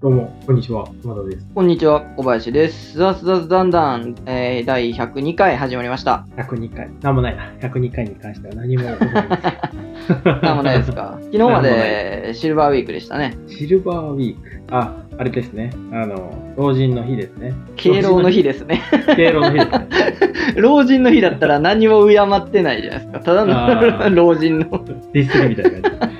どうも、こんにちは。まだです。こんにちは、小林です。ザスザスダンダン、えー、第102回始まりました。102回。なんもないな。102回に関しては何も起こらない なんもないですか？昨日までシルバーウィークでしたね。シルバーウィーク。あ、あれですね。あの、老人の日ですね。敬老の日ですね。敬老の日ですね。老人の日だったら何も敬ってないじゃないですか。ただあのー老人のディスるみたいな感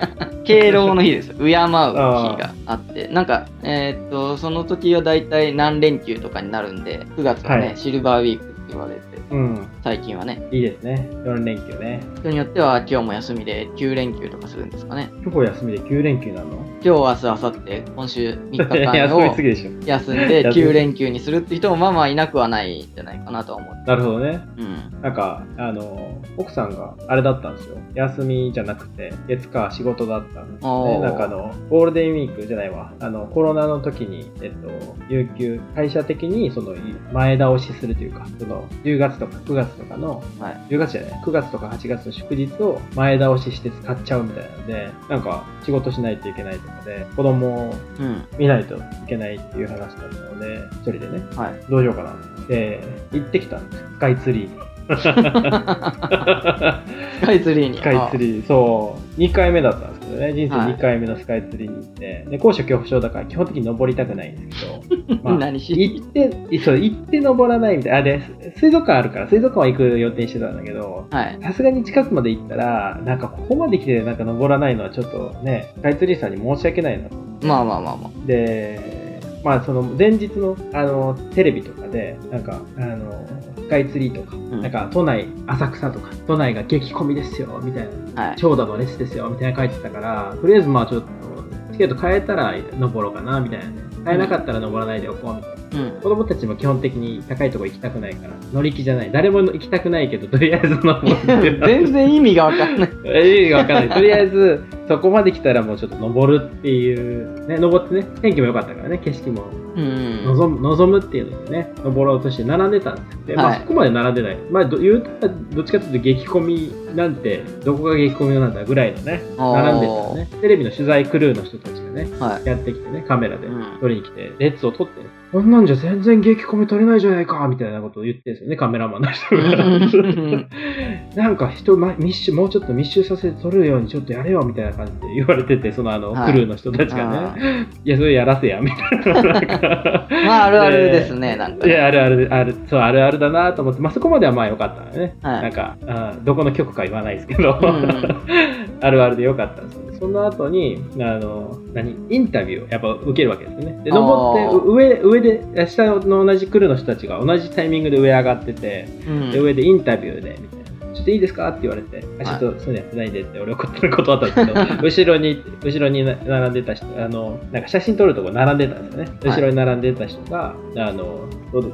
敬老の日ですよ。敬う日があって。なんか、えーっと、その時は大体何連休とかになるんで、9月はね、はいシルバーウィーク言われて、じ。うん。最近はね、いいですね。4連休ね。人によっては今日も休みで9連休とかするんですかね。今日休みで9連休なの？今日、明日、明後日、今週3日間 休を。休んで休み9連休にするって人もまあまあいなくはないんじゃないかなとは思う。なるほどね。うん。なんか、あの、奥さんがあれだったんですよ。休みじゃなくて、月火仕事だったんですよね。なんかあの、ゴールデンウィークじゃないわ。あの、コロナの時に、えっと、有給、会社的に、その、前倒しするというか、その、10月とか9月とかの、はい。10月じゃない、9月とか8月の祝日を前倒しして使っちゃうみたいなので、なんか、仕事しないといけないとかで、子供をうん。見ないといけないっていう話だったので、一人でね、はい。どうしようかなって、行ってきたんですよ。スカイツリーに。スカイツリーに。スカイツリー、そう、2回目だったんですけどね、人生はい2回目のスカイツリーに行って、で、高所恐怖症だから基本的に登りたくないんですけど、あ、何し行って、そう、行って登らないみたいな、あ、で、水族館あるから、水族館は行く予定してたんだけど、はい。さすがに近くまで行ったら、なんかここまで来てなんか登らないのはちょっとね、スカイツリーさんに申し訳ないなと。まあまあまあまあ。で、まあその前日のあのテレビとかで、なんかあの、スカイツリーとか、んなんか都内、浅草とか、都内が激混みですよ、みたいな。はい。長蛇の列ですよみたいな書いてたからとりあえずまあちょっとチケット変えたら登ろうかなみたいなね変えなかったら登らないでおこうみたいな、うん。子供たちも基本的に高いとこ行きたくないから乗り気じゃない。誰も行きたくないけどとりあえず登って。全然意味がわかんない。意味がわかんない。とりあえずそこまで来たらもうちょっと登るっていうね登ってね天気も良かったからね景色も。うん。望む望むっていうのでね登ろうとして並んでたんですよ。で、まはい。あそこまで並んでない。まあど言うたらどっちかというと激混みなんてどこが激混みなんだぐらいのね並んでたらね。テレビの取材クルーの人たちがねはい。やってきてねカメラでうん。撮りに来て列を撮ってねこんなんじゃ全然激混み撮れないじゃないかみたいなことを言ってるんですよねカメラマンの人が。なんか人、ま、密集もうちょっと密集させて撮るようにちょっとやれよみたいな感じで言われててそのあの、はいクルーの人たちがね。い。やそれやらせやみたいな。なんか。まあ、あるあるですね、なんかね。いや、あるある、ある、そう、あるあるだなと思って、まあ、そこまではまあ良かったのね。はい。なんかあ、どこの局か言わないですけど、ん。あるあるで良かったんですよね。その後に、あの、何、インタビューをやっぱ受けるわけですよね。で、登って、あー。上、上で、下の同じクルーの人たちが同じタイミングで上上がってて、うんで、上でインタビューで、みたいな。ちょっといいですか？って言われて、あちょっとそういうのやってないんでって俺は断ったんですけど、後ろに、後ろに並んでた人、あの、なんか写真撮るとこ並んでたんですよね。はい後ろに並んでた人が、あの、どう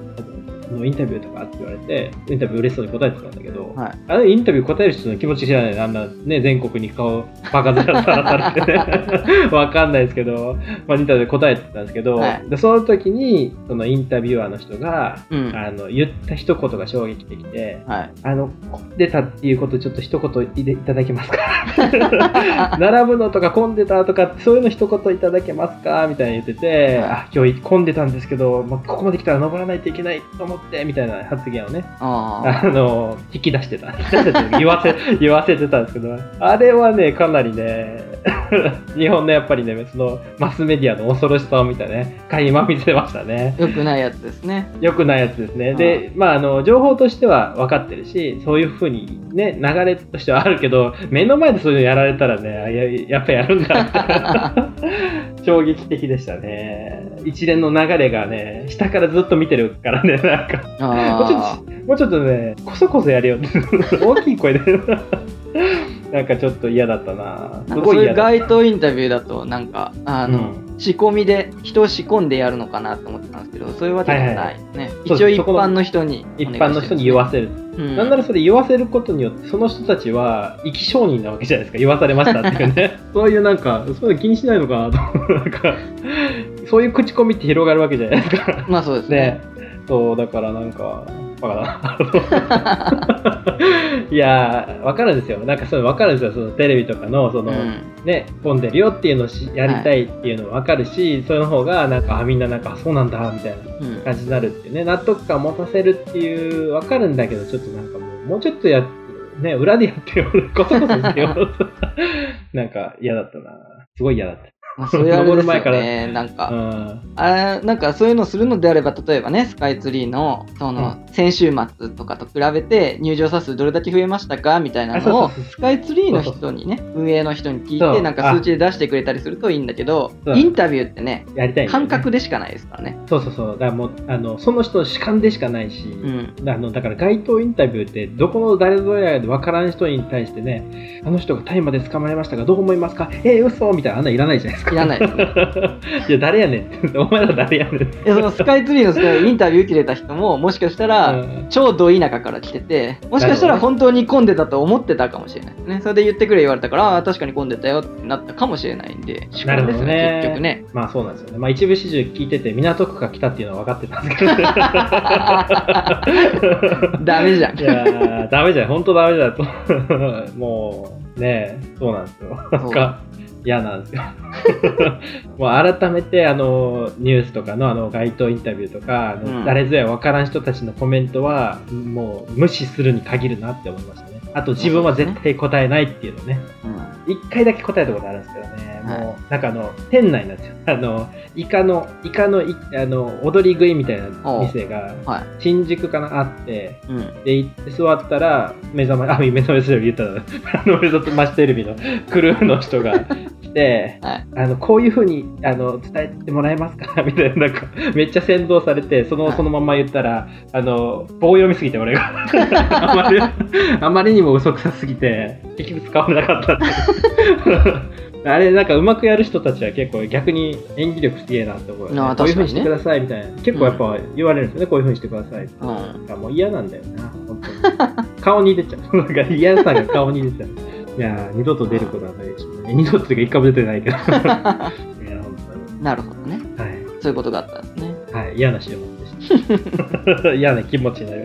のインタビューとかって言われて、インタビュー嬉しそうに答えてたんだけど、はい。あのインタビュー答える人の気持ち知らないあんなね、全国に顔バカずらさらされてね、わかんないですけど、まあ、インタビューで答えてたんですけど、はいでその時に、そのインタビュアーの人が、うん。あの、言った一言が衝撃的で、はい。あの、混んでたっていうことちょっと一言いでいただけますか並ぶのとか混んでたとか、そういうの一言いただけますかみたいに言ってて、はいあ、今日混んでたんですけど、まあ、ここまで来たら登らないといけないと思って、みたいな発言をね、ああの、引き出してた。引き出してた言わせ、言わせてたんですけど、あれはね、かなりね、日本のやっぱりね、そのマスメディアの恐ろしさを見たね、垣間見せましたね。あ。よくないやつですね。良くないやつですね。で、まあ、あの、情報としては分かってるし、そういうふうにね、流れとしてはあるけど、目の前でそういうのやられたらね、あややっぱやるんだって。衝撃的でしたね。一連の流れがね、下からずっと見てるからね、なんか、もうちょあっと、もうちょっとね、こそこそやれよ 大きい声で。なんかちょっと嫌だったな。あ。すなんかそういうごい嫌だった。街頭インタビューだと、なんか、あの、うん仕込みで、人を仕込んでやるのかなと思ってたんですけど、そういうわけではないですね。そう一応一般の人にお一。般の人に言わせる。うんなんならそれ言わせることによって、その人たちは生き証人なわけじゃないですか。言わされましたっていうね。そういうなんか、そういうの気にしないのかなと思う。なんか、そういう口コミって広がるわけじゃないですか。まあそうですね。ね。そう、だからなんか、バカだな。いやー、わかるんですよ。なんかそういうのわかるんですよ。そのテレビとかの、その、うんね、混んでるよっていうのをしやりたいっていうのもわかるし、それの方が、なんか、あ、みんななんか、あそうなんだ、みたいなうん感じになるっていうね、納得感を持たせるっていう、わかるんだけど、ちょっとなんかもう、もうちょっとや、ね、裏でやってよ、こそこそしてよ。なんか嫌だったな。すごい嫌だった。まあ、そういうあれですよね。なんうか、ん。あなんかそういうのするのであれば、例えばね、スカイツリーの、その、先週末とかと比べて、入場者数どれだけ増えましたかみたいなのをスカイツリーの人にね、運営の人に聞いて、なんか数値で出してくれたりするといいんだけど、インタビューってね、やりたいんだよね感覚でしかないですからね。そうそうそう。だからもう、あの、その人の主観でしかないし、うん。あのだから街頭インタビューってどこの誰ぞやで分からん人に対してねあの人が大麻で捕まりましたがどう思いますか？えー、嘘みたいなあんなんいらないじゃないですかいらない。ですね。いや誰やねん。ってお前ら誰やねん。ってでそのスカイツリーの人にインタビュー受けれた人も、もしかしたら、うん。超ど田舎から来てて、もしかしたら本当に混んでたと思ってたかもしれない。ですね。それで言ってくれ言われたから、ああー、確かに混んでたよってなったかもしれないんで、ね、結局ね。まあそうなんですよね、まあ、一部始終聞いてて港区から来たっていうのは分かってたんですけど。ダメじゃん。いやーダメじゃん。本当ダメだと。もうねそうなんですよ。なんか嫌なんですよ。もう改めてあのニュースとかのあの街頭インタビューとか、あのうん。誰ぞや分からん人たちのコメントはもう無視するに限るなって思いましたねあと自分は絶対答えないっていうのね。うん。一回だけ答えたことあるんですけどね、はい。もうなんかあの店内なんですよあのイカのイカのいあの踊り食いみたいな店がはい。新宿かなあってうん。で行って座ったら目覚まあ目覚ましテレビ言ったら あの目覚ましテレビのクルーの人が来てはい。あのこういうふうにあの伝えてもらえますか？みたいななんかめっちゃ先導されてその,、はいそのまま言ったらあの棒読みすぎて俺があまりあまりにも嘘くさすぎて結局使われなかったって あれなんかうまくやる人たちは結構逆に演技力すげえなって思う、あーこういうふうにしてくださいみたいな結構やっぱ言われるんですよね、こういうふうにしてくださいってうん。もう嫌なんだよな、本当に。顔に出ちゃう。なんか嫌さが顔に出ちゃう。いやー、二度と出ることはないでしょうね。二度とっていうか一回も出てないけど。いや、本なるほどね。当に。はい。そういうことがあったんですね。はい、嫌な週末。嫌な気持ちになり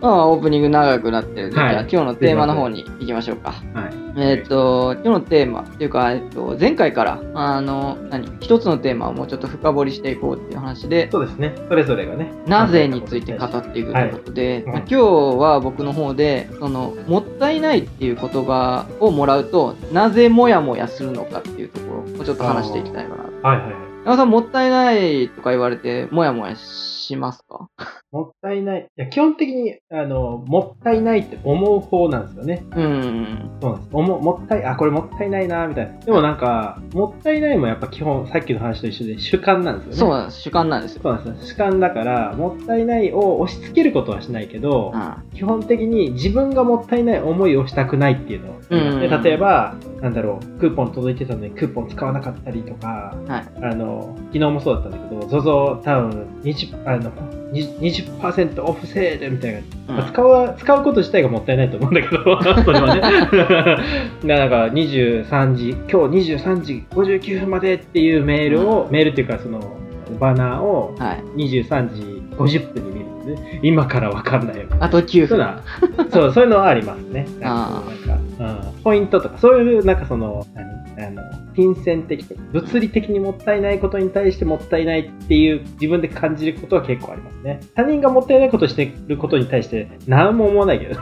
まあ、オープニング長くなってるんで、はいじゃあ今日のテーマの方に行きましょうか。た。はい。えっ、と、今日のテーマっていうか、えっと、前回から、あの、何？一つのテーマをもうちょっと深掘りしていこうっていう話で、そうですね。それぞれがね。なぜについて語っていくということで、はいまあ今日は僕の方で、その、もったいないっていう言葉をもらうと、なぜもやもやするのかっていうところをちょっと話していきたいかな。はいはいはい。山さん、もったいないとか言われて、もやもやしますか？もったいない。いや、基本的に、あの、もったいないって思う方なんですよね。うん。そうなんです。おももったい、あ、これもったいないな、みたいな。でもなんか、もったいないもやっぱ基本、さっきの話と一緒で主観なんですよね。そうなんです。主観なんですよ。そうなんですよ。主観だから、もったいないを押し付けることはしないけど、う基本的に自分がもったいない思いをしたくないっていうのうん例えば、なんだろう、クーポン届いてたのにクーポン使わなかったりとか、ん。はい。あの、昨日もそうだったんだけど、ZOZO タウン20、あの、20 20%オフセールみたいな、うんまあ使う使うこと自体がもったいないと思うんだけど、それはね。なんか23時、今日23時59分までっていうメールを、メールっていうかそのバナーをはい。23時50分に見るんですね。今からわかんないよ。あと9分。そうだ。そう、そういうのはありますね。あなんか、うん、ポイントとか、そういう、なんかその、何？あの、金銭的とか、物理的にもったいないことに対してもったいないっていう自分で感じることは結構ありますね。他人がもったいないことしてることに対して何も思わないけど、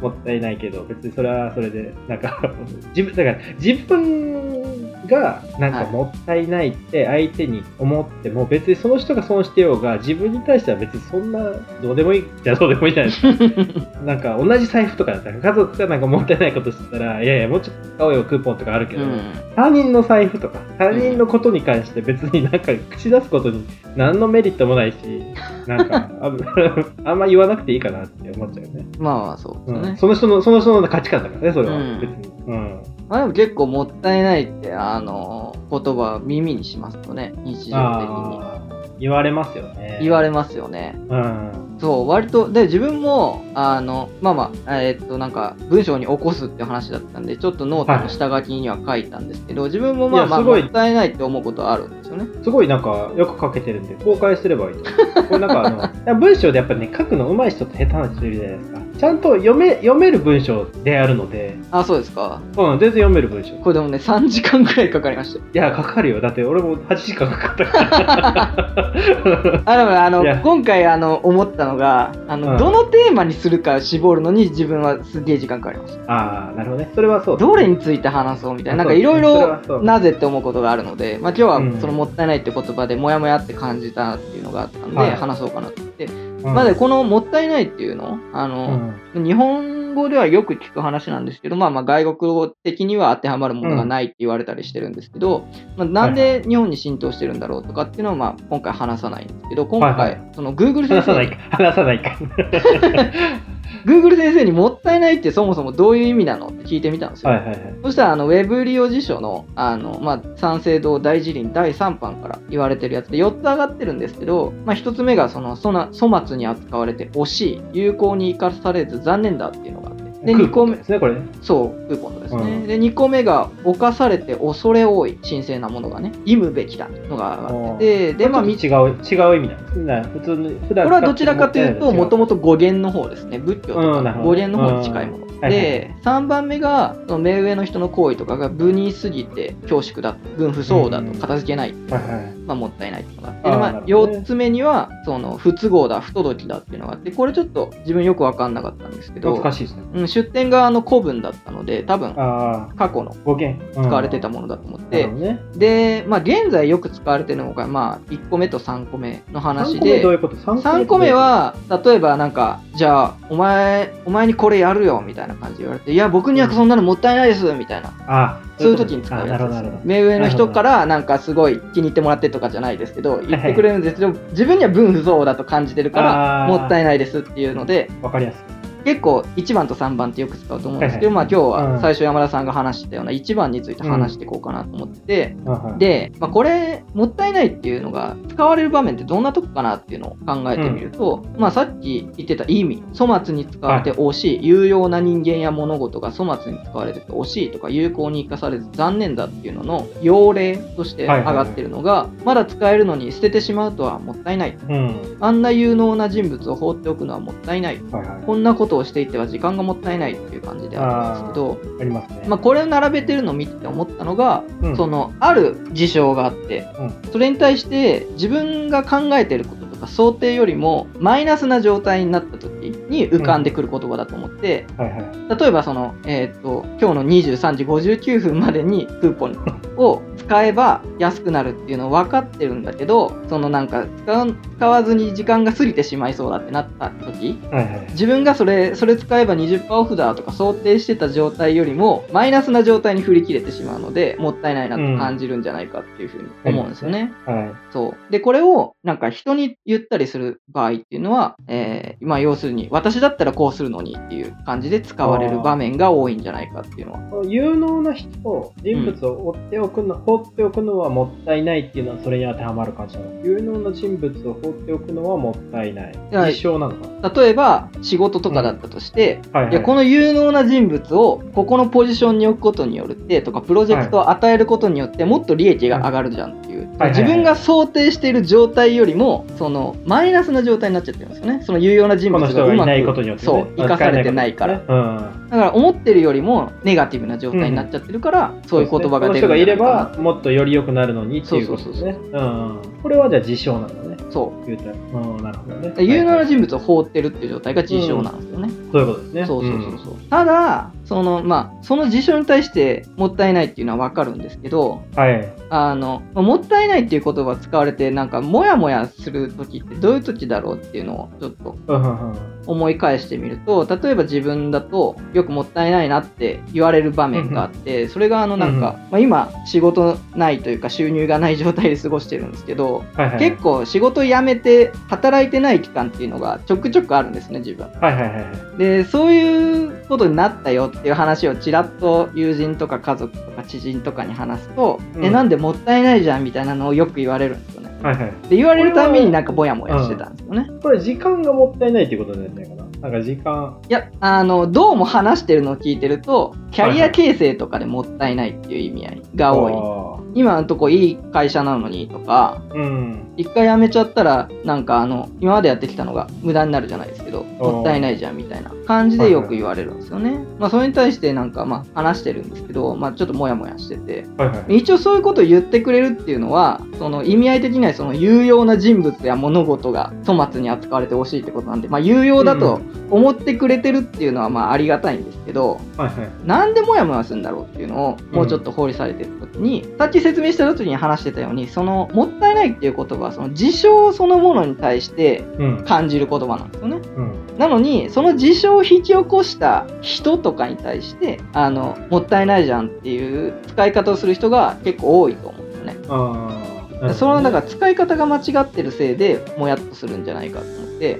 もったいないけど、別にそれはそれで、なんか、自分、だから自分がなんかもったいないって相手に思っても、別にその人が損してようが、自分に対しては別にそんなどうでもいいじゃどうでもいいじゃない。ですか。なんか同じ財布とかだったら家族がなんかもったいないことしてたらいやいやもうちょっと買おうよクーポンとかあるけど、うん。他人の財布とか他人のことに関して別になんか口出すことに何のメリットもないしなんかあ あんま言わなくていいかなって思っちゃうよね、まあまあ、そうですね。うん、その人のその人の価値観だからねそれは、うん。別に、うん、まあでも結構もったいないって、あの、言葉耳にしますとね、日常的に。言われますよね言われますよね。うんそう、割と、で、自分も、あの、まあまあ、えーっと、なんか、文章に起こすって話だったんで、ちょっとノートの下書きには書いたんですけど、自自分もまあまあ、もったいないって思うことはあるんですよよね。すごいなんかよく書けてるんで、公開すればいいと思う。これなんかあの、文章でやっぱね、書くの上手い人と下手な人いるじゃないですか。ちゃんと読め、読める文章であるので、あ、そうですか。うん、全然読める文章。いこれでもね、3時間くらいかかりましたよ。や、かかるよ。だって俺も8時間かかったから。あでもあの今回あの思ったのがあの、うんどのテーマにするか絞るのに自分はすげえ時間かかりました。ああ、なるほどね。それはそうだどれについて話そうみたいな、なんかいろいろなぜって思うことがあるので、まあ、今日はうんそのもったいないって言葉でもやもやって感じたっていうのがあったんで、はい話そうかなって、うんまずこのもったいないっていうの、あうの、ん。日本語ではよく聞く話なんですけど、まあまあ外国語的には当てはまるものがないって言われたりしてるんですけど、まあ、なんで日本に浸透してるんだろうとかっていうのはまあ今回話さないんですけど、今回、はいはいその Google 先生に話さないか。話さないか。Google 先生にもったいないってそもそもどういう意味なのって聞いてみたんですよ。はいはいはい。そしたらあのウェブ利用辞書のあの、まあ、三省堂大辞林第3版から言われてるやつで4つ上がってるんですけど、まあ、1つ目がそのそな粗末に扱われて惜しい有効に生かされず残念だっていうのがあってで2個目ですね、これね。そうクーポンですね、うん。で2個目が犯されて恐れ多い神聖なものがね忌むべきだのが上がっててでまあ違う、違う意味なんです普通に、普段これはどちらかというと、もとももと語源の方ですね。仏教とか語源の方に近いもの。うん。で、3番目が、その目上の人の行為とかが無にすぎて恐縮だ、分不相応だと片付けない、はいはい。まあ、もったいないっていうのがあって、あーまあ、なるほどね4つ目には、その不都合だ、不届きだっていうのがあって、これちょっと自分よくわかんなかったんですけど、難しいですね。うん、出典側の古文だったので、多分過去の語源。使使われてたものだと思って、ね。で、まあ、現在よく使われてるのが、まあ、1個目と3個目の話3個目でどう、いうこと ?3 3個目、は、例えばなんか、じゃあ、お前、お前にこれやるよ、みたいな感じで言われて、いや、僕にはそんなのもったいないです、みたいな。あそういう時に使うやつ。目上の人からなんかすごい気に入ってもらってとかじゃないですけど、言ってくれるんですけど、自分には分不相応だと感じてるから、もったいないですっていうので、わかりやすい。結構1番と3番ってよく使うと思うんですけど、まあ今日は最初山田さんが話したような1番について話していこうかなと思って、うん。はい、で、まあ、これ、もったいないっていうのが使われる場面ってどんなとこかなっていうのを考えてみると、まあ、さっき言ってた意味、粗末に使われて惜しい、有用な人間や物事が粗末に使われてて惜しいとか、有効に生かされず残念だっていうのの要例として上がってるのが、まだ使えるのに捨ててしまうとはもったいない。うん。あんな有能な人物を放っておくのはもったいない。こんなことをしていては時間がもったいないっていう感じであるんですけど、ありますね。まあ、これを並べてるのを見て思ったのが、うんそのある事象があって、うんそれに対して自分が考えてることとか想定よりもマイナスな状態になった時に浮かんでくる言葉だと思って、はいはい。例えばその、えー、と今日の23時59分までにクーポンを使えば安くなるっていうの分かってるんだけどそのなんか使わずに時間が過ぎてしまいそうだってなった時はいはい。自分がそれそれ使えば20%オフだとか想定してた状態よりもマイナスな状態に振り切れてしまうのでもったいないなと感じるんじゃないかっていうふうに思うんですよね。はい。そう。で、これをなんか人に言ったりする場合っていうのは、えーまあ要するに私だったらこうするのにっていう感じで使われる場面が多いんじゃないかっていうのは。有能な人、人物を追っておくの、放っておくのはもったいないっていうのはそれに当てはまる感じなの。有能な人物を放っておくのはもったいない。や実証なのかな例えば仕事とかだったとして、はいはい。いやこの有能な人物をここのポジションに置くことによってとかプロジェクトを与えることによってもっと利益が上がるじゃんっていう、はいはいはい自分が想定している状態よりもそのマイナスな状態になっちゃってるんですよねその有用な人こ物がいうないがまくことによって、ね。そう生かされてないから、使えないことねだから思ってるよりもネガティブな状態になっちゃってるから、うん。そういう言葉が出るんじこの人がいれば、もっとより良くなるのにっていうことですね。うん。これはじゃあ実証なんだね。そう言うたら。うん、なるほどね。有能な人物を放ってるっていう状態が自傷なんですよね、そういうことですね。そうそうそうそう、ただそのまあその事象に対してもったいないっていうのは分かるんですけどうん。はい。あのまあもったいないっていう言葉使われてなんかモヤモヤする時ってどういう時だろうっていうのをちょっと。思い返してみると例えば自分だとよくもったいないなって言われる場面があってそれがあのなんか、まあ、今仕事ないというか収入がない状態で過ごしてるんですけどはいはい。結構仕事辞めて働いてない期間っていうのがちょくちょくあるんですね自分。はいはいはいはい。でそういうことになったよっていう話をちらっと友人とか家族とか知人とかに話すと、うんえなんでもったいないじゃんみたいなのをよく言われるんですよね。はいはい。で言われるたびになんかぼやもやしてたんですよね。これ時間がもったいないっていうことなんじゃないかな。なんか時間。いやあのどうも話してるのを聞いてるとキャリア形成とかでもったいないっていう意味合いが多い。多今のとこいい会社なのにとか、うん。一回辞めちゃったら、なんかあの、今までやってきたのが無駄になるじゃないですけど、もったいないじゃんみたいな感じでよく言われるんですよね。まあ、それに対してなんかまあ話してるんですけど、まあ、ちょっとモヤモヤしてて、はいはい。一応そういうことを言ってくれるっていうのは、その意味合い的にはその有用な人物や物事が粗末に扱われてほしいってことなんで、まあ、有用だと思ってくれてるっていうのはまあありがたいんですけど、はいはい。なんでモヤモヤするんだろうっていうのをもうちょっと掘り下げていくときに、さっき説明した時に話してたように、そのもったいないっていう言葉はその事象そのものに対してうん。感じる言葉なんですよね。うん。なのに、その事象を引き起こした人とかに対して、あの、もったいないじゃんっていう使い方をする人が結構多いと思うんですよね。その、だから使い方が間違ってるせいで、もやっとするんじゃないかとて。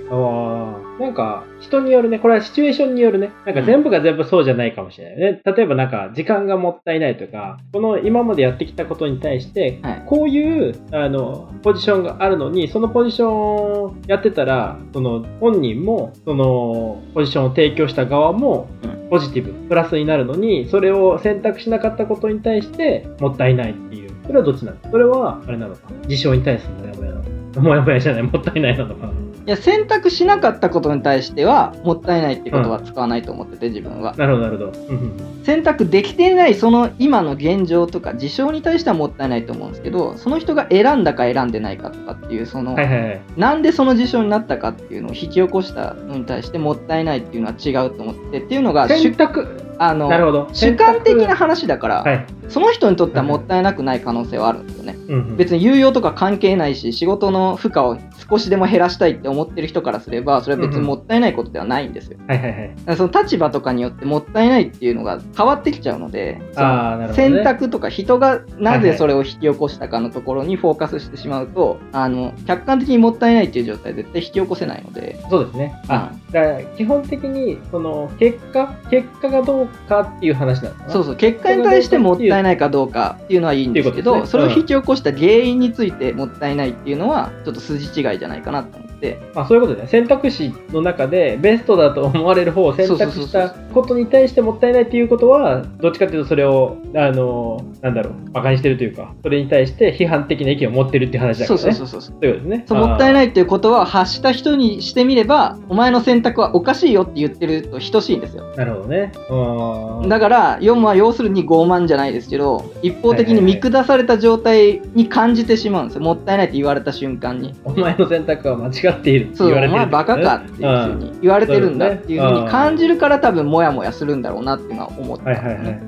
なんか、人によるね、これはシチュエーションによるね。なんか全部が全部そうじゃないかもしれないね。例えばなんか、時間がもったいないとか、この今までやってきたことに対して、はい。こういう、あの、ポジションがあるのに、そのポジションをやってたら、その、本人も、その、ポジションを提供した側もうん、ポジティブ、プラスになるのに、それを選択しなかったことに対して、もったいないっていう。それはどっちなの？それは、あれなのか。事象に対するもやもやなのか。もやもやじゃない、もったいないなのか。いや、選択しなかったことに対しては、もったいないってことは使わないと思ってて、自分は。なるほど、なるほど。うんうん選択できていないその今の現状とか事象に対してはもったいないと思うんですけどその人が選んだか選んでないかとかっていうその、はいはいはい。なんでその事象になったかっていうのを引き起こしたのに対してもったいないっていうのは違うと思ってっていうのが主選択、あの。主観的な話だから、はい。その人にとってはもったいなくない可能性はあるんですよね。うんうん別に有用とか関係ないし仕事の負荷を少しでも減らしたいって思ってる人からすればそれは別にもったいないことではないんですよ。はいはいはい。だからその立場とかによってもったいないっていうのが変わってきちゃうので、ね選択とか人がなぜそれを引き起こしたかのところにフォーカスしてしまうと、あの客観的にもったいないっていう状態は絶対引き起こせないので、そうですね。あ、だから基本的に、その、結果、結果がどうかっていう話なのかな。そうそう結果に対してもったいないかどうかっていうのはいいんですけど、っていうことですねそれを引き起こした原因についてもったいないっていうのはちょっと筋違いじゃじゃないかなと思っ、まあ、そういうことですね。選択肢の中でベストだと思われる方を選択したことに対してもったいないっていうことは、どっちかっていうとそれを、あの、なんだろう、馬鹿にしてるというか、それに対して批判的な意見を持ってるっていう話だかそうらね。そうそうそう。そういうことですね。そうもったいい。ないっていうことは発した人にしてみればお前の選択はおかしいよって言ってると等しいんですよなるほどね。うんだから要は要するに傲慢じゃないですけど一方的に見下された状態に感じてしまうんですよもったいないって言われた瞬間にお前の選択は間違っている言われてる前バカかっていうふうに言われてるんだっていうふうに感じるから多分モヤモヤするんだろうなっていうのは思ってますはいはいはい。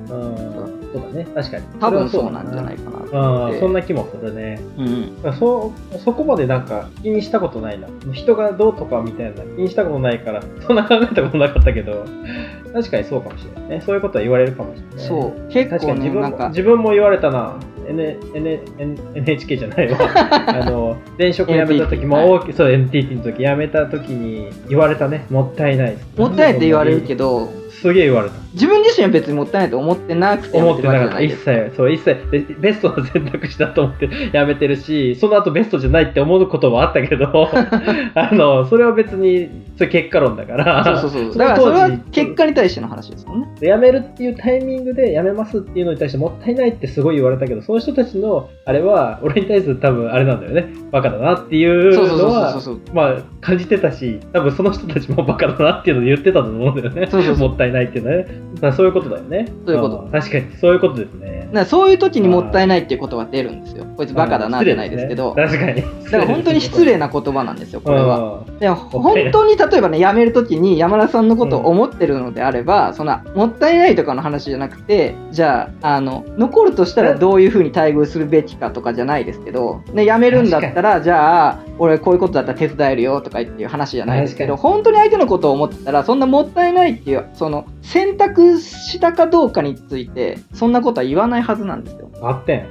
そうだね。確かに。多分そうなんじゃないかかなってそんな気もするね。うんそうそこまでなんか気にしたことないな。人がどうとかみたいな気にしたことないから、そんな考えたことなかったけど、確かにそうかもしれないね。そういうことは言われるかもしれない。そう結確か構に自分もねなんか自分も言われたな。N N N NHK じゃないわ。あの、前職辞めた時も大き、そう、NTT の時辞めた時に言われたね。もったいない。もったいないって言われるけどすげえ言われた。自分自身は別にもったいないと思ってなくて思ってなかった。一切、そう、一切ベ、ベストな選択肢だと思って やめてるし、その後ベストじゃないって思うこともあったけど、あの、それは別に、それ結果論だから、そうそうそう。そだからそれは結果に対しての話ですもんね。辞めるっていうタイミングで辞めますっていうのに対してもったいないってすごい言われたけど、その人たちの、あれは、俺に対する多分あれなんだよね。バカだなっていうのは。まあ、感じてたし、多分その人たちもバカだなっていうのを言ってたと思うんだよね。そうそうそう もったいないっていうのはね。だからそういうことだよね。そういうことん確かに、そういうことですね。だからそういう時にもったいないっていう言葉が出るんですよ。こいつバカだなじゃないですけど。ね確かに。だから本当に失礼な言葉なんですよ、これは。は。でも本当に例えばね、辞める時に山田さんのことを思ってるのであれば、そんな、もったいないとかの話じゃなくて、じゃあ、あの、残るとしたらどういうふうに待遇するべきかとかじゃないですけど、ね、辞めるんだったら、じゃあ、俺こういうことだったら手伝えるよとかっていう話じゃないですけど、確本当に相手のことを思ってたら、そんなもったいないっていう、その、選択したかどうかについて、そんなことは言わないはずなんですよ。合ってん。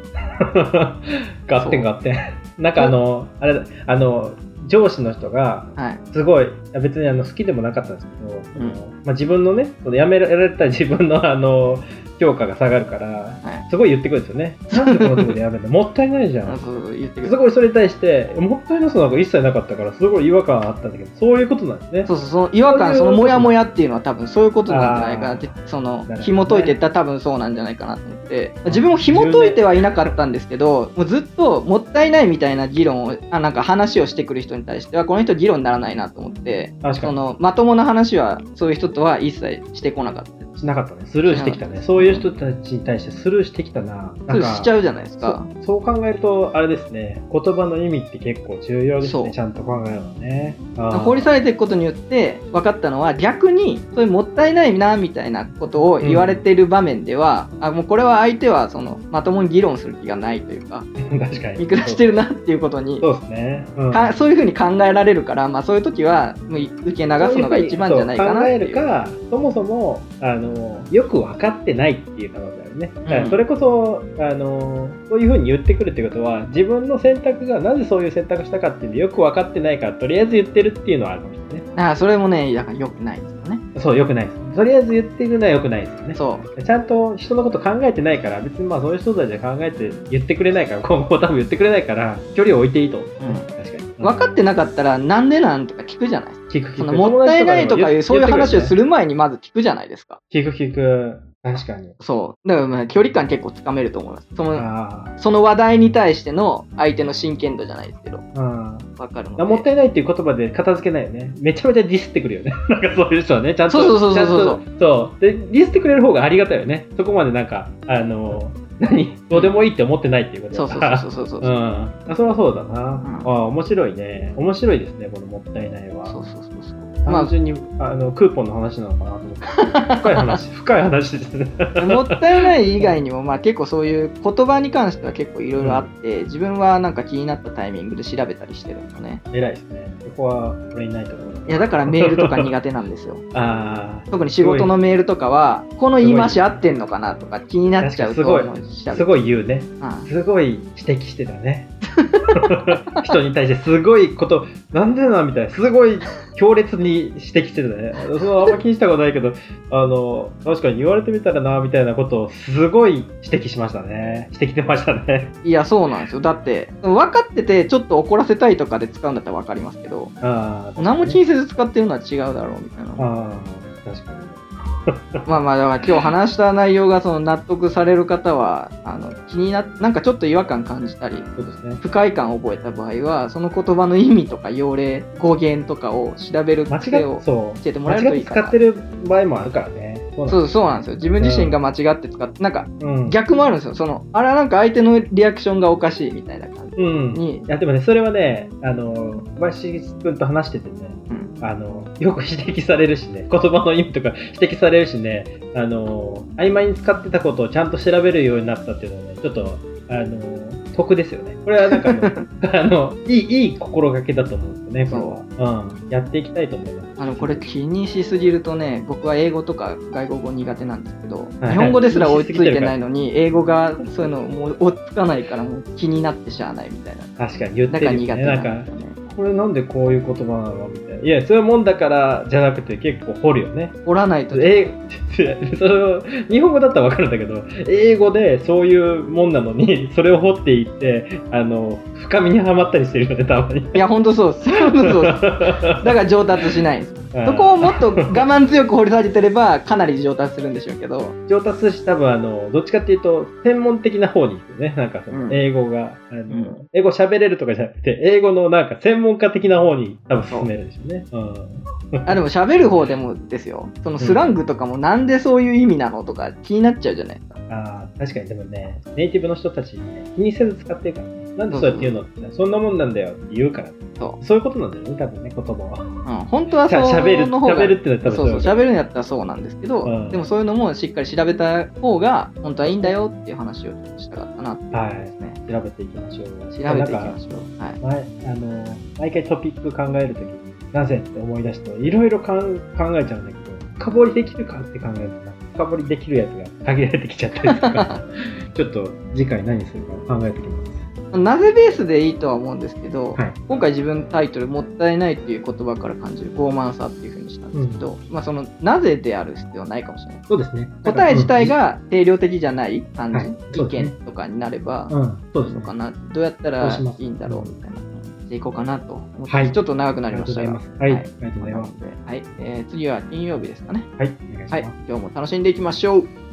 合ってん合ってん。なんかあの、あれだ、あの、上司の人が、はい。すごい、いや別にあの好きでもなかったんですけど、うんまあ、自分のね、その辞められた自分のあの、評価が下がるから、はいすごい言ってくるんですよね。なんでこのとこでやめ もったいないじゃん。する。ごいそれに対して、もったいなさなんか一切なかったから、すごい違和感あったんだけど、そういうことなんですね。そうそう、その違和感、そのモヤモヤっていうのは多分そういうことなんじゃないかなって、その紐解いていったら多分そうなんじゃないかなと思って、自分も紐解いてはいなかったんですけど、もうずっともったいないみたいな議論を、あなんか話をしてくる人に対しては、この人議論にならないなと思って、確かに。そのまともな話はそういう人とは一切してこなかった。しなかったね。スルーしてきたね。そういう人たちに対してスルーしてきたな。なんかしちゃうじゃないですか。そう考えると、あれですね、言葉の意味って結構重要ですね、ちゃんと考えるのね。掘り下げていくことによって分かったのは逆にそういうもったいないなみたいなことを言われている場面では、あもうこれは相手はそのまともに議論する気がないというか 確かに。見下してるなっていうことにそうですね。うんかそういうふうに考えられるから、まあ、そういう時はもう受け流すのが一番じゃないかなっていうそう考えるか、そもそもあのよく分かってないっていう可能性あるね。だからそれこそ、あのそういうふうに言ってくるってことは、自分の選択がなぜそういう選択したかっていうのよく分かってないから、とりあえず言ってるっていうのはあるかもしれないね。だからそれもねだから良くないですよねそう、よくないです。とりあえず言ってるのはよくないですよね。そうちゃんと人のこと考えてないから、別にまあそういう人たちは考えて言ってくれないから、今後多分言ってくれないから、距離を置いていいと思う。うん確かに。分かってなかったらなんでなんとか聞くじゃないですか聞く聞くもったいないとかいうそういう話をする。る前にまず聞くじゃないですか聞く聞く。確かに。そうだからまあ距離感結構つかめると思いますそのあその話題に対しての相手の真剣度じゃないですけど、あ。うん。わかる。もったいないっていう言葉で片付けないよね。めちゃめちゃディスってくるよね。なんかそういう人はね、ちゃんと。そうそうそうそうそうそう。で、ディスってくれる方がありがたいよね。そこまでなんか、あの、何？どうでもいいって思ってないっていうことそうだそうそうそうそうう。ん。あそれはそうだな。んああ、面白いね。面白いですね、このもったいないは。そうそうそうそ単純に、あの、クーポンの話なのかなと思って。深い話、深い話ですね。あ、もったいない以外にも、まあ結構そういう言葉に関しては結構いろいろあって、自分はなんか気になったタイミングで調べたりしてるのね。偉いですね。そこは、俺いないと思う。いや、だからメールとか苦手なんですよ。ああ。特に仕事のメールとかは、この言い回し合ってんのかなとか気になっちゃうと、確かにもう調べすごい言うね。うんすごい指摘してたね。人に対してすごいこと、なんでなみたいな、すごい強烈に指摘してたね。そのあんま気にしたことないけど、あの、確かに言われてみたらな、みたいなことをすごい指摘しましたね。指摘してましたね。いや、そうなんですよ。だって、分かっててちょっと怒らせたいとかで使うんだったら分かりますけど、ああ、何も気にせず使ってるのは違うだろうみたいな。ああ、確かに。まあまあ、だから今日話した内容がその納得される方は、あの気にななんかちょっと違和感感じたり、そうですね。不快感を覚えた場合は、その言葉の意味とか用例、語源とかを調べる癖を。教えてもらえるといいかな使って。る場合もあるからね。そうなんそうなんですよ。自分自身が間違って使って、なんかうん。逆もあるんですよ。その、あれはなんか相手のリアクションがおかしいみたいな感じうん。いに、や、でもね、それはね、あの、小林君と話しててね、うんあの、よく指摘されるしね、言葉の意味とか指摘されるしね、あの、曖昧に使ってたことをちゃんと調べるようになったっていうのはね、ちょっと、あの、得ですよね。これはなんかあの、あのいい、いい心がけだと思うんですよね、これは。うん。やっていきたいと思います。あのこれ気にしすぎるとね、僕は英語とか外国語苦手なんですけど、はい日本語ですら追いついてないのに、英語がそういうのもう追っつかないからもう気になってしゃあないみたいな。確かに言ってるよね。苦手なんですよね。これなんでこういう言葉なの？みたいな。いや、そういうもんだからじゃなくて結構掘るよね。掘らないと、英 それを日本語だったら分かるんだけど英語でそういうもんなのにそれを掘っていってあの深みにはまったりしてるよねたまにいや、ほんとそうです。だから上達しないんです。そこをもっと我慢強く掘り下げてれば、かなり上達するんでしょうけど、上達し多分あのどっちかっていうと専門的な方に行くね。なんかそのうん。英語が、あのん。英語喋れるとかじゃなくて英語のなんか専門家的な方に多分進めるでしょうね。う。ん。あ、でも喋る方でもですよ。そのスラングとかもなんでそういう意味なのとか気になっちゃうじゃないですか。あー確かに。でもねネイティブの人たち、ね、気にせず使ってるからねなんでそうやって言うのってそんなもんなんだよって言うからそそういうことなんだよね多分ね言葉はう。うん、本当はそうしゃべる喋るってなったらそうそう、喋るんやったらそうなんですけど、うんでもそういうのもしっかり調べた方が、本当はいいんだよっていう話をちょっとしたかったなっていうところですね。調べていきましょう。調べていきましょう。はい。前あの毎回トピック考えるときになぜって思い出すといろいろ考えちゃうんだけど深掘りできるかって考えるとな深掘りできるやつが限られてきちゃったりとか ちょっと次回何するか考えてきます。なぜベースでいいとは思うんですけど、はい今回自分タイトル「もったいない」っていう言葉から感じる傲慢さっていうふうにしたんですけど、まあそのなぜである必要はないかもしれない。そうですね。答え自体が定量的じゃない感じ、はいそう意見とかになれば、うん、うんそうですか。な、どうやったらいいんだろうみたいな。していこうかなと思ってはいちょっと長くなありましたが。はい、ありがとうございます。はい、えー次は金曜日ですかね。はい、お願いしはいます。、今日も楽しんでいきましょう。